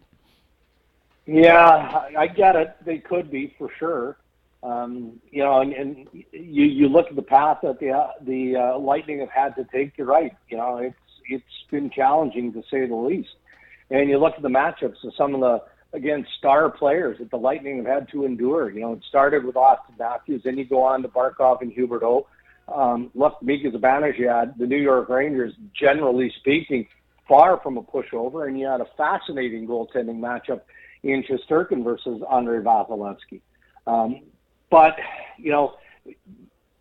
Yeah, I get it. They could be for sure. Um, you know, and, and you you look at the path that the uh, the uh, Lightning have had to take. You're right. You know, it's it's been challenging to say the least. And you look at the matchups of some of the again star players that the Lightning have had to endure. You know, it started with Auston Matthews, then you go on to Barkov and Huberdeau. Um, look, Mika Zibanejad, the New York Rangers, generally speaking, far from a pushover, and you had a fascinating goaltending matchup in Shesterkin versus Andrei Vasilevskiy. Um, but you know,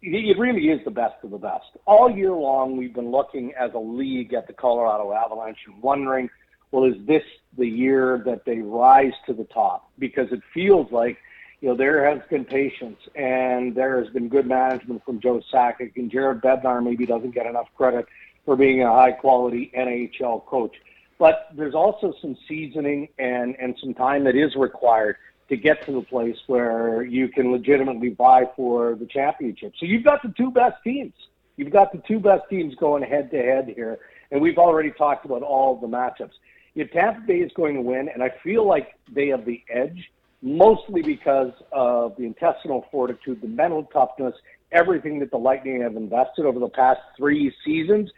it really is the best of the best. All year long, we've been looking as a league at the Colorado Avalanche and wondering, well, is this the year that they rise to the top? Because it feels like, you know, there has been patience and there has been good management from Joe Sakic, and Jared Bednar maybe doesn't get enough credit for being a high quality NHL coach. But there's also some seasoning and, and some time that is required to get to the place where you can legitimately vie for the championship. So you've got the two best teams. You've got the two best teams going head to head here, and we've already talked about all the matchups. If Tampa Bay is going to win, and I feel like they have the edge, mostly because of the intestinal fortitude, the mental toughness, everything that the Lightning have invested over the past three seasons,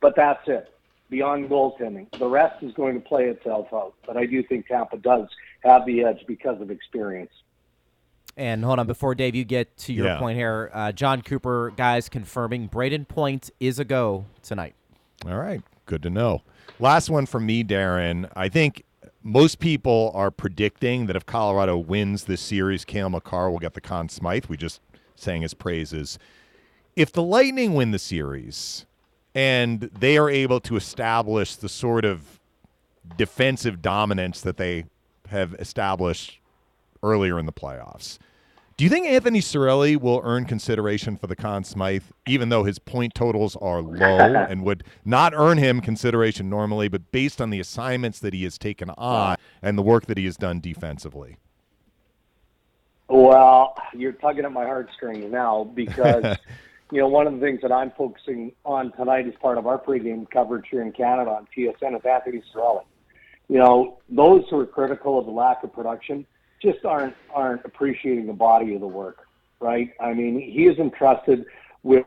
but that's it beyond goaltending. The rest is going to play itself out. But I do think Tampa does have the edge because of experience. And hold on, before Dave, you get to your Yeah. point here, uh, Jon Cooper, guys, confirming Brayden Point is a go tonight. All right, good to know. Last one from me, Darren. I think most people are predicting that if Colorado wins this series, Cale Makar will get the Conn Smythe. We just sang his praises. If the Lightning win the series and they are able to establish the sort of defensive dominance that they have established earlier in the playoffs, do you think Anthony Cirelli will earn consideration for the Conn Smythe, even though his point totals are low and would not earn him consideration normally, but based on the assignments that he has taken on and the work that he has done defensively? Well, you're tugging at my heartstrings now because, you know, one of the things that I'm focusing on tonight as part of our pregame coverage here in Canada on TSN is Anthony Cirelli. You know, those who are critical of the lack of production just aren't aren't appreciating the body of the work, right? I mean, he is entrusted with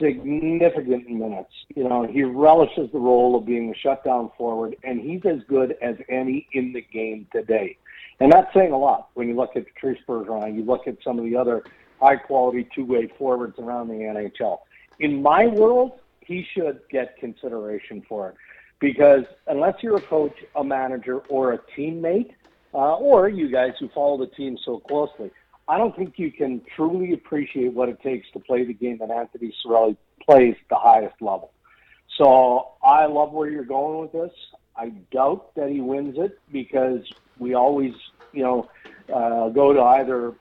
significant minutes. You know, he relishes the role of being a shutdown forward, and he's as good as any in the game today. And that's saying a lot when you look at Patrice Bergeron, you look at some of the other high quality two way forwards around the NHL. In my world, he should get consideration for it because unless you're a coach, a manager, or a teammate, uh, or you guys who follow the team so closely, I don't think you can truly appreciate what it takes to play the game that Anthony Cirelli plays at the highest level. So I love where you're going with this. I doubt that he wins it because we always, you know, uh, go to either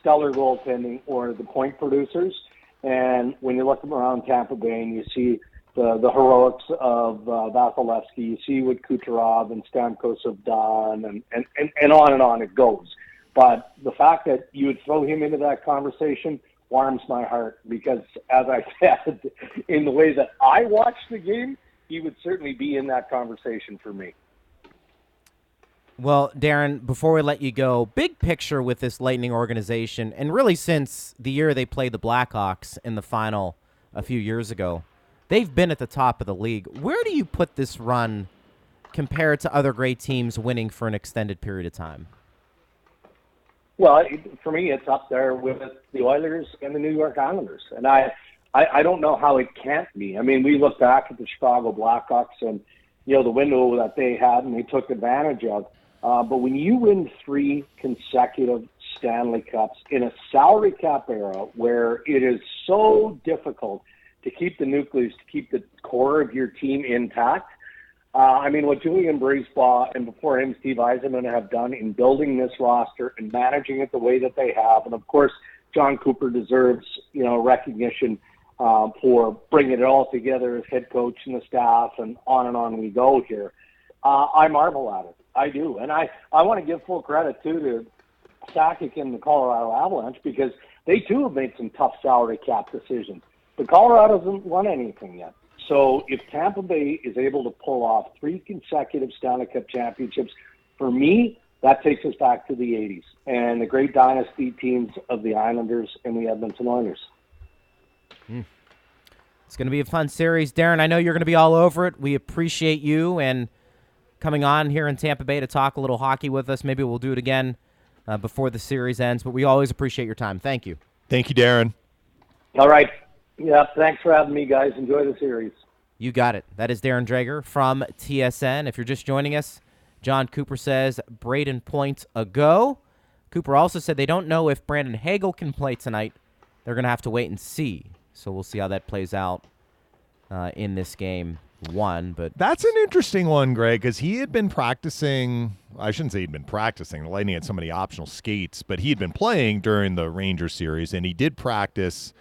stellar goaltending or the point producers. And when you look around Tampa Bay and you see the, the heroics of uh, Vasilevskiy, you see what Kucherov and Stamkos have done, and, and, and, and on and on it goes. But the fact that you would throw him into that conversation warms my heart because, as I said, in the way that I watch the game, he would certainly be in that conversation for me. Well, Darren, before we let you go, big picture with this Lightning organization, and really since the year they played the Blackhawks in the final a few years ago, they've been at the top of the league. Where do you put this run compared to other great teams winning for an extended period of time? Well, for me, it's up there with the Oilers and the New York Islanders, and I, I, I don't know how it can't be. I mean, we look back at the Chicago Blackhawks and you know the window that they had and they took advantage of. Uh, but when you win three consecutive Stanley Cups in a salary cap era where it is so difficult to keep the nucleus, to keep the core of your team intact, uh, I mean, what Julien BriseBois and before him Steve Yzerman have done in building this roster and managing it the way that they have, and of course, Jon Cooper deserves you know recognition uh, for bringing it all together as head coach and the staff, and on and on we go here. Uh, I marvel at it. I do, and I I want to give full credit too to Sakic and the Colorado Avalanche because they too have made some tough salary cap decisions. But Colorado hasn't won anything yet. So if Tampa Bay is able to pull off three consecutive Stanley Cup championships, for me, that takes us back to the 80s and the great dynasty teams of the Islanders and the Edmonton Oilers. It's going to be a fun series. Darren, I know you're going to be all over it. We appreciate you, and coming on here in Tampa Bay to talk a little hockey with us. Maybe we'll do it again uh, before the series ends, but we always appreciate your time. Thank you. Thank you, Darren. All right. Yeah, thanks for having me, guys. Enjoy the series. You got it. That is Darren Dreger from TSN. If you're just joining us, Jon Cooper says Brayden Point's a go. Cooper also said they don't know if Brandon Hagel can play tonight. They're going to have to wait and see. So we'll see how that plays out uh, in this game one. But That's an interesting one, Greg, because he had been practicing. I shouldn't say he'd been practicing. The Lightning had so many optional skates, but he had been playing during the Ranger series, and he did practice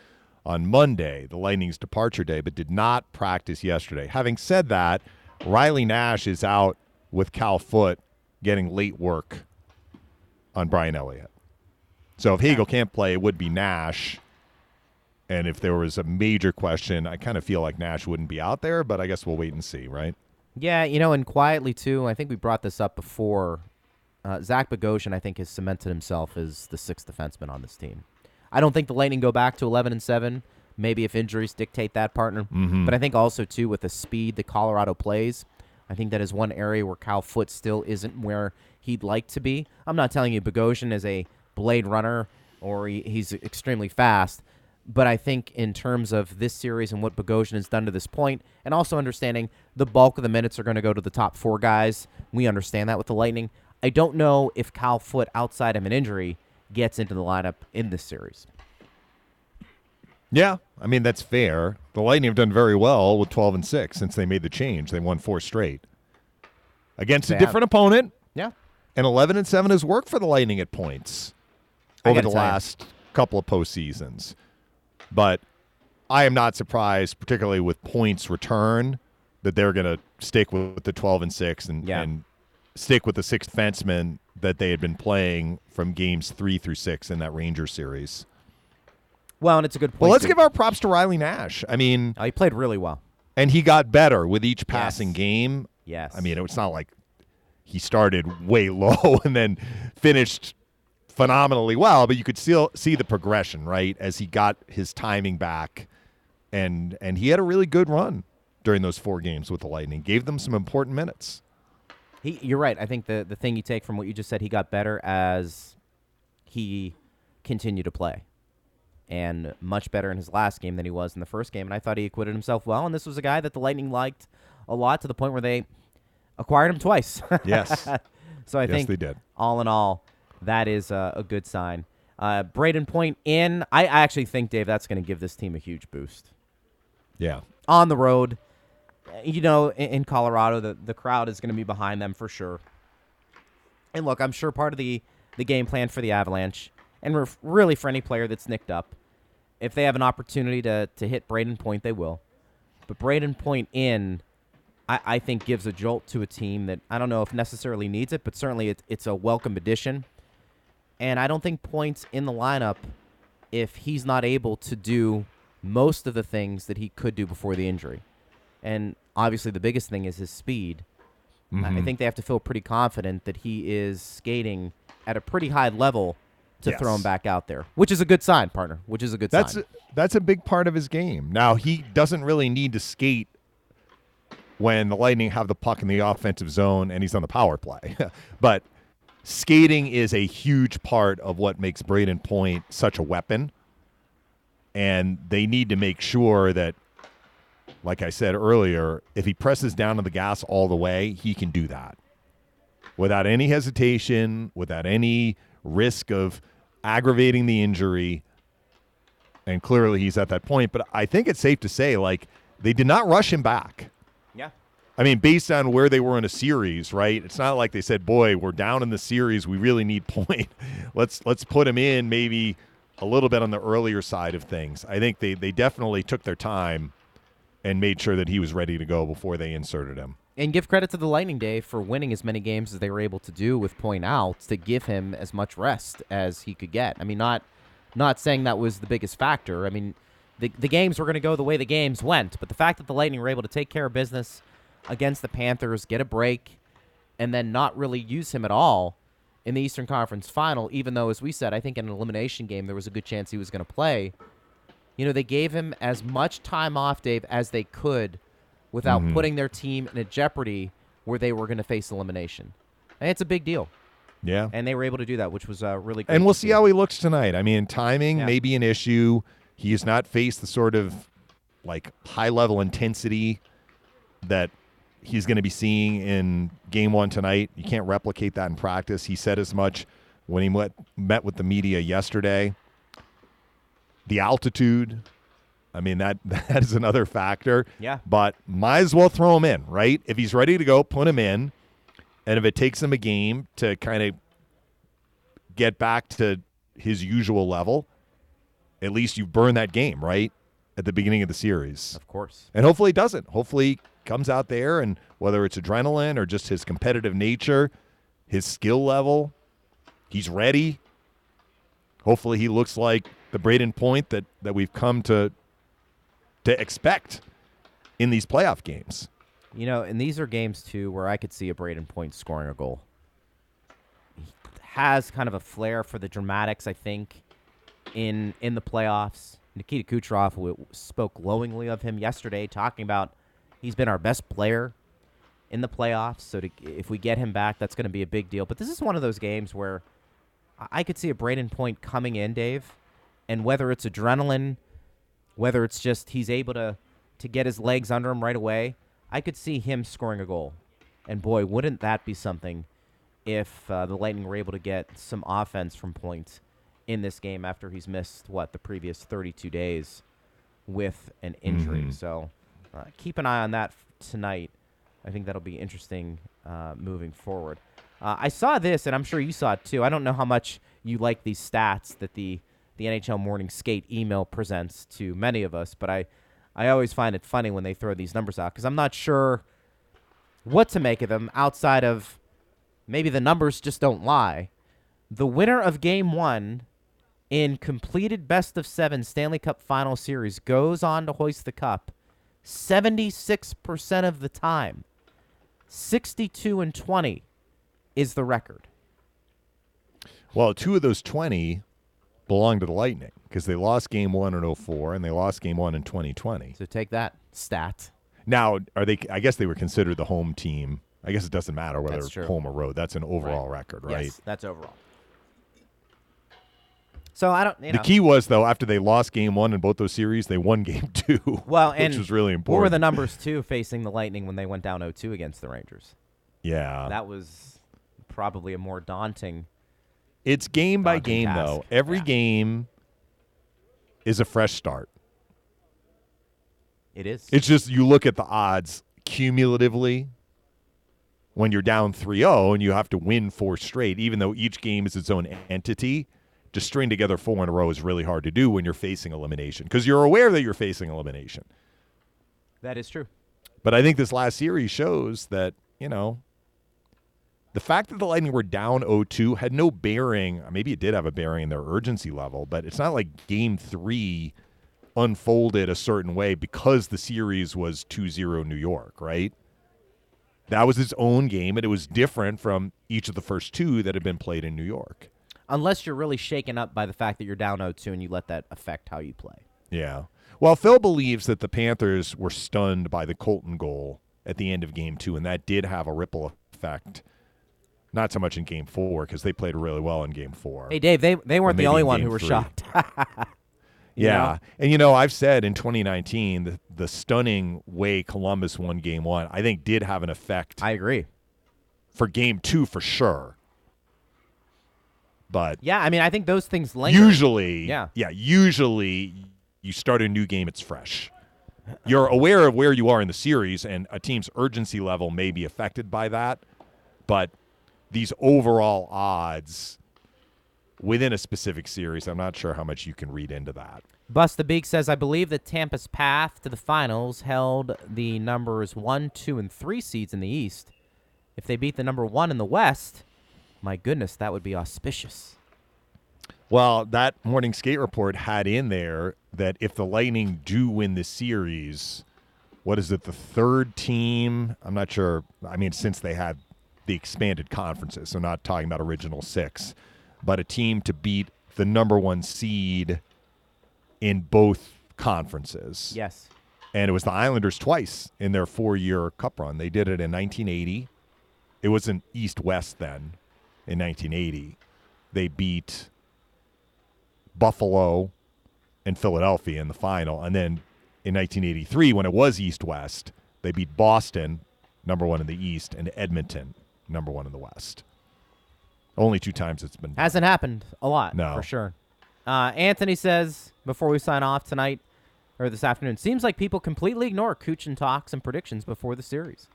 on Monday, the Lightning's departure day, but did not practice yesterday. Having said that, Riley Nash is out with Cal Foote getting late work on Brian Elliott. So if Hagel can't play, it would be Nash. And if there was a major question, I kind of feel like Nash wouldn't be out there, but I guess we'll wait and see, right? Yeah, you know, and quietly too. I think we brought this up before. Uh, Zach Bogosian, I think, has cemented himself as the sixth defenseman on this team. I don't think the Lightning go back to eleven and seven. Maybe if injuries dictate that, partner. Mm-hmm. But I think also too with the speed that Colorado plays, I think that is one area where Cal Foote still isn't where he'd like to be. I'm not telling you Bogosian is a blade runner or he, he's extremely fast, but I think in terms of this series and what Bogosian has done to this point, and also understanding the bulk of the minutes are going to go to the top four guys, we understand that with the Lightning. I don't know if Cal Foote, outside of an injury, gets into the lineup in this series. Yeah, I mean that's fair. The Lightning have done very well with 12 and 6 since they made the change. They won four straight. Against They a have. different opponent, Yeah. and 11 and 7 has worked for the Lightning at points over the tell you. last couple of postseasons. But I am not surprised, particularly with points return, that they're going to stick with the 12 and 6 and, Yeah. and stick with the sixth defenseman that they had been playing from games 3 through 6 in that Ranger series. Well, and it's a good point. Well, let's give our props to Riley Nash. I mean, Oh, he played really well. and he got better with each passing Yes. game. Yes. I mean, it's not like he started way low and then finished phenomenally well, but you could still see the progression, right? As he got his timing back and and he had a really good run during those four games with the Lightning. Gave them some important minutes. He, you're right. I think the the thing you take from what you just said, he got better as he continued to play, and much better in his last game than he was in the first game. And I thought he acquitted himself well. And this was a guy that the Lightning liked a lot to the point where they acquired him twice. Yes. so I Yes, think they did. all in all, that is a, a good sign. Uh, Brayden Point in. I, I actually think Dave that's going to give this team a huge boost Yeah. on the road. You know, in, in Colorado, the, the crowd is going to be behind them for sure. And look, I'm sure part of the, the game plan for the Avalanche, and ref- really for any player that's nicked up, if they have an opportunity to, to hit Brayden Point, they will. But Brayden Point in, I, I think, gives a jolt to a team that I don't know if necessarily needs it, but certainly it, it's a welcome addition. And I don't think Point's in the lineup if he's not able to do most of the things that he could do before the injury. And obviously, the biggest thing is his speed. I- I mm-hmm. think they have to feel pretty confident that he is skating at a pretty high level to throw him back out there, which is a good sign, partner. Which is a good That's sign. a, that's a big part of his game. Now he doesn't really need to skate when the Lightning have the puck in the offensive zone and he's on the power play. but skating is a huge part of what makes Brayden Point such a weapon. And they need to make sure that like I said earlier, if he presses down on the gas all the way, he can do that without any hesitation, without any risk of aggravating the injury. And clearly he's at that point. But I think it's safe to say, like, they did not rush him back. yeah. I mean, based on where they were in a series, right? It's not like they said, "Boy, we're down in the series. We really need point. let's let's put him in maybe a little bit on the earlier side of things." I think they they definitely took their time and made sure that he was ready to go before they inserted him. And give credit to the Lightning Day for winning as many games as they were able to do with point out to give him as much rest as he could get. I mean, not not saying that was the biggest factor. I mean, the the games were going to go the way the games went, but the fact that the Lightning were able to take care of business against the Panthers, get a break, and then not really use him at all in the Eastern Conference Final, even though, as we said, I think in an elimination game there was a good chance he was going to play. You know, they gave him as much time off, Dave, as they could without Mhm. putting their team in a jeopardy where they were going to face elimination. And it's a big deal. Yeah. And they were able to do that, which was uh, really. And we'll to see how he looks tonight. I mean, timing Yeah. may be an issue. He has not faced the sort of like high level intensity that he's going to be seeing in game one tonight. You can't replicate that in practice. He said as much when he met, met with the media yesterday. The altitude, I mean, that that is another factor. Yeah. But might as well throw him in, right? If he's ready to go, put him in. And if it takes him a game to kind of get back to his usual level, at least you burn that game, right? At the beginning of the series. Of course. And hopefully he doesn't. Hopefully he comes out there and whether it's adrenaline or just his competitive nature, his skill level, he's ready. Hopefully he looks like the Brayden Point that, that we've come to to expect in these playoff games. You know, and these are games too where I could see a Brayden Point scoring a goal. He has kind of a flair for the dramatics, I think, in in the playoffs. Nikita Kucherov spoke glowingly of him yesterday, talking about he's been our best player in the playoffs. So to, if we get him back, that's going to be a big deal. But this is one of those games where I could see a Brayden Point coming in, Dave, and whether it's adrenaline, whether it's just he's able to to get his legs under him right away, I could see him scoring a goal. And boy, wouldn't that be something if uh, the Lightning were able to get some offense from Point in this game after he's missed what the previous 32 days with an injury. Mhm. So uh, keep an eye on that f- tonight. I think that'll be interesting uh, moving forward. Uh, I saw this, and I'm sure you saw it too. I don't know how much you like these stats that the the NHL Morning Skate email presents to many of us, but I I always find it funny when they throw these numbers out because I'm not sure what to make of them outside of maybe the numbers just don't lie. The winner of Game One in completed best of seven Stanley Cup Final Series goes on to hoist the cup 76% of the time. 62 and 20 is the record. Well, two of those 20 belong to the Lightning because they lost game one in 04 and they lost game one in 2020. So take that stat. Now, are they? I guess they were considered the home team. I guess it doesn't matter whether it's home or road. That's an overall record, right? Yes, that's overall. So I don't. You the key was though after they lost game one in both those series, they won game two. Well, and which was really important. What were the numbers too facing the Lightning when they went down 0-2 against the Rangers? Yeah, That was probably a more daunting. It's game by game task. though. Every Yeah. game is a fresh start. It is. It's just you look at the odds cumulatively when you're down 3-0 and you have to win four straight, even though each game is its own entity. To string together four in a row is really hard to do when you're facing elimination because you're aware that you're facing elimination. that is true. But I think this last series shows that, you know, the fact that the Lightning were down 0-2 had no bearing. Uh, maybe it did have a bearing in their urgency level, but it's not like game three unfolded a certain way because the series was 2-0 New York, right? That was its own game, and it was different from each of the first two that had been played in New York. Unless you're really shaken up by the fact that you're down 0-2 and you let that affect how you play. Yeah. Well, Phil believes that the Panthers were stunned by the Colton goal at the end of game two, and that did have a ripple effect. Not so much in game four because they played really well in game four. Hey, Dave, they they weren't the only one who were three. shocked. Yeah. And, you know, I've said in 2019, the, the stunning way Columbus won game one, I think did have an effect I agree. for game two for sure. But Yeah, I mean, I think those things linger. usually, Yeah. yeah, usually you start a new game, it's fresh. You're aware of where you are in the series, and a team's urgency level may be affected by that. But these overall odds within a specific series, I'm not sure how much you can read into that. Bust the Beak says, I believe that Tampa's path to the finals held the numbers one, two, and three seeds in the East. If they beat the number one in the West, my goodness, that would be auspicious. Well, that morning skate report had in there that if the Lightning do win the series, what is it, the third team? I'm not sure. I mean, since they had the expanded conferences, so not talking about original six, but a team to beat the number one seed in both conferences. Yes. And it was the Islanders twice in their four year cup run. They did it in 1980 it wasn't East West then in 1980. They beat Buffalo and Philadelphia in the final. And then in 1983, when it was East West, they beat Boston, number one in the East, and Edmonton, number one in the West. Only two times it's been. Hasn't happened a lot, No. for sure. Uh, Anthony says before we sign off tonight or this afternoon, seems like people completely ignore and talks and predictions before the series.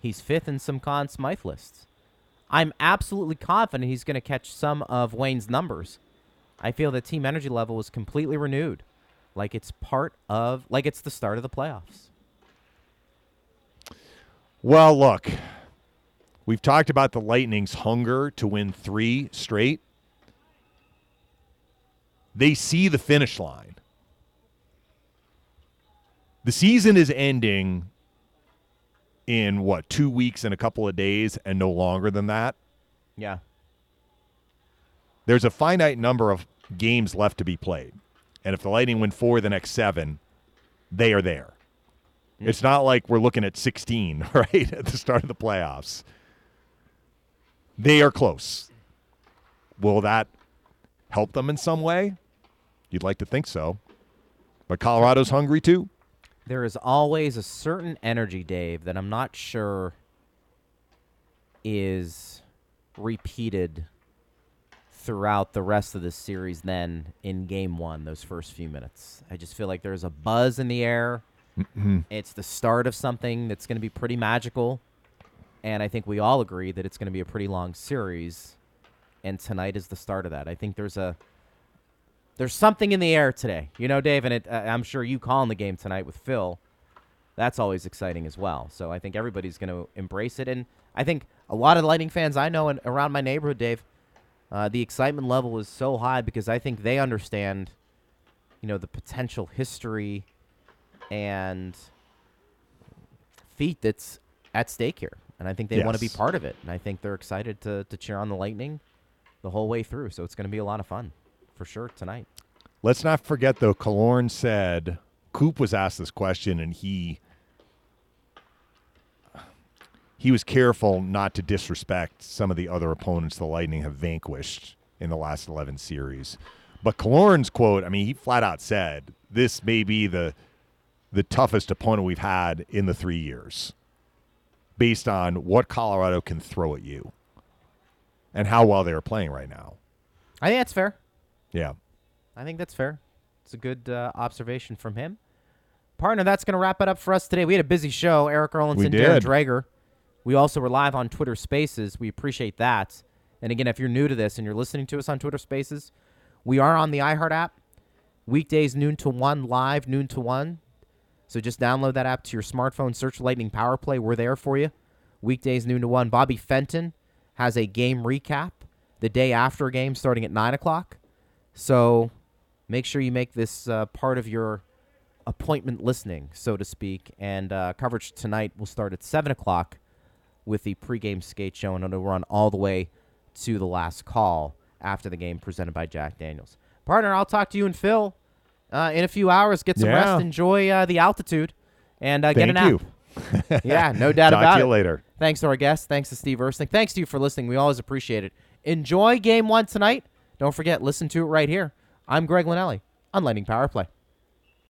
He's fifth in some Conn Smythe lists. I'm absolutely confident he's going to catch some of Wayne's numbers. I feel the team energy level is completely renewed, like it's part of, like it's the start of the playoffs. Well, look, we've talked about the Lightning's hunger to win three straight. They see the finish line. The season is ending in what, two weeks and a couple of days, and no longer than that. Yeah. There's a finite number of games left to be played. And if the Lightning win four of the next seven, they are there. Mm-hmm. It's not like we're looking at 16, right, at the start of the playoffs. They are close. Will that help them in some way? You'd like to think so. But Colorado's hungry too. There is always a certain energy, Dave, that I'm not sure is repeated throughout the rest of the series then in game one, those first few minutes. I just feel like there's a buzz in the air. Mm-hmm. It's the start of something that's going to be pretty magical. And I think we all agree that it's going to be a pretty long series. And tonight is the start of that. I think there's a there's something in the air today. You know, Dave, and it, uh, I'm sure you calling the game tonight with Phil. That's always exciting as well. So I think everybody's going to embrace it, and I think a lot of the Lightning fans I know and around my neighborhood, Dave, uh, the excitement level is so high because I think they understand, you know, the potential history and feat that's at stake here, and I think they want to be part of it, and I think they're excited to to cheer on the Lightning the whole way through. So it's going to be a lot of fun for sure tonight. Let's not forget, though, Killorn said Coop was asked this question, and he he was careful not to disrespect some of the other opponents the Lightning have vanquished in the last eleven series. But Killorn's quote, I mean, he flat out said, "This may be the the toughest opponent we've had in the three years, based on what Colorado can throw at you and how well they are playing right now." I think that's fair. Yeah. I think that's fair. It's a good uh, observation from him. Partner, that's going to wrap it up for us today. We had a busy show. Eric Erlendsson, Darren. Dreger. We also were live on Twitter Spaces. We appreciate that. And again, if you're new to this and you're listening to us on Twitter Spaces, we are on the iHeart app. Weekdays noon to one, live noon to one. So just download that app to your smartphone. Search Lightning Power Play. We're there for you. Weekdays noon to one. Bobby Fenton has a game recap the day after a game starting at nine o'clock. So make sure you make this uh, part of your appointment listening, so to speak. And uh, coverage tonight will start at 7 o'clock with the pregame skate show, and it'll run all the way to the last call after the game presented by Jack Daniels. Partner, I'll talk to you and Phil uh, in a few hours. Get some Yeah. rest, enjoy uh, the altitude, and uh, get a Thank nap. yeah, no doubt Talk about to you it. later. Thanks to our guests. Thanks to Steve Ersnick. Thanks to you for listening. We always appreciate it. Enjoy game one tonight. Don't forget, listen to it right here. I'm Greg Linnelli on Lightning Power Play.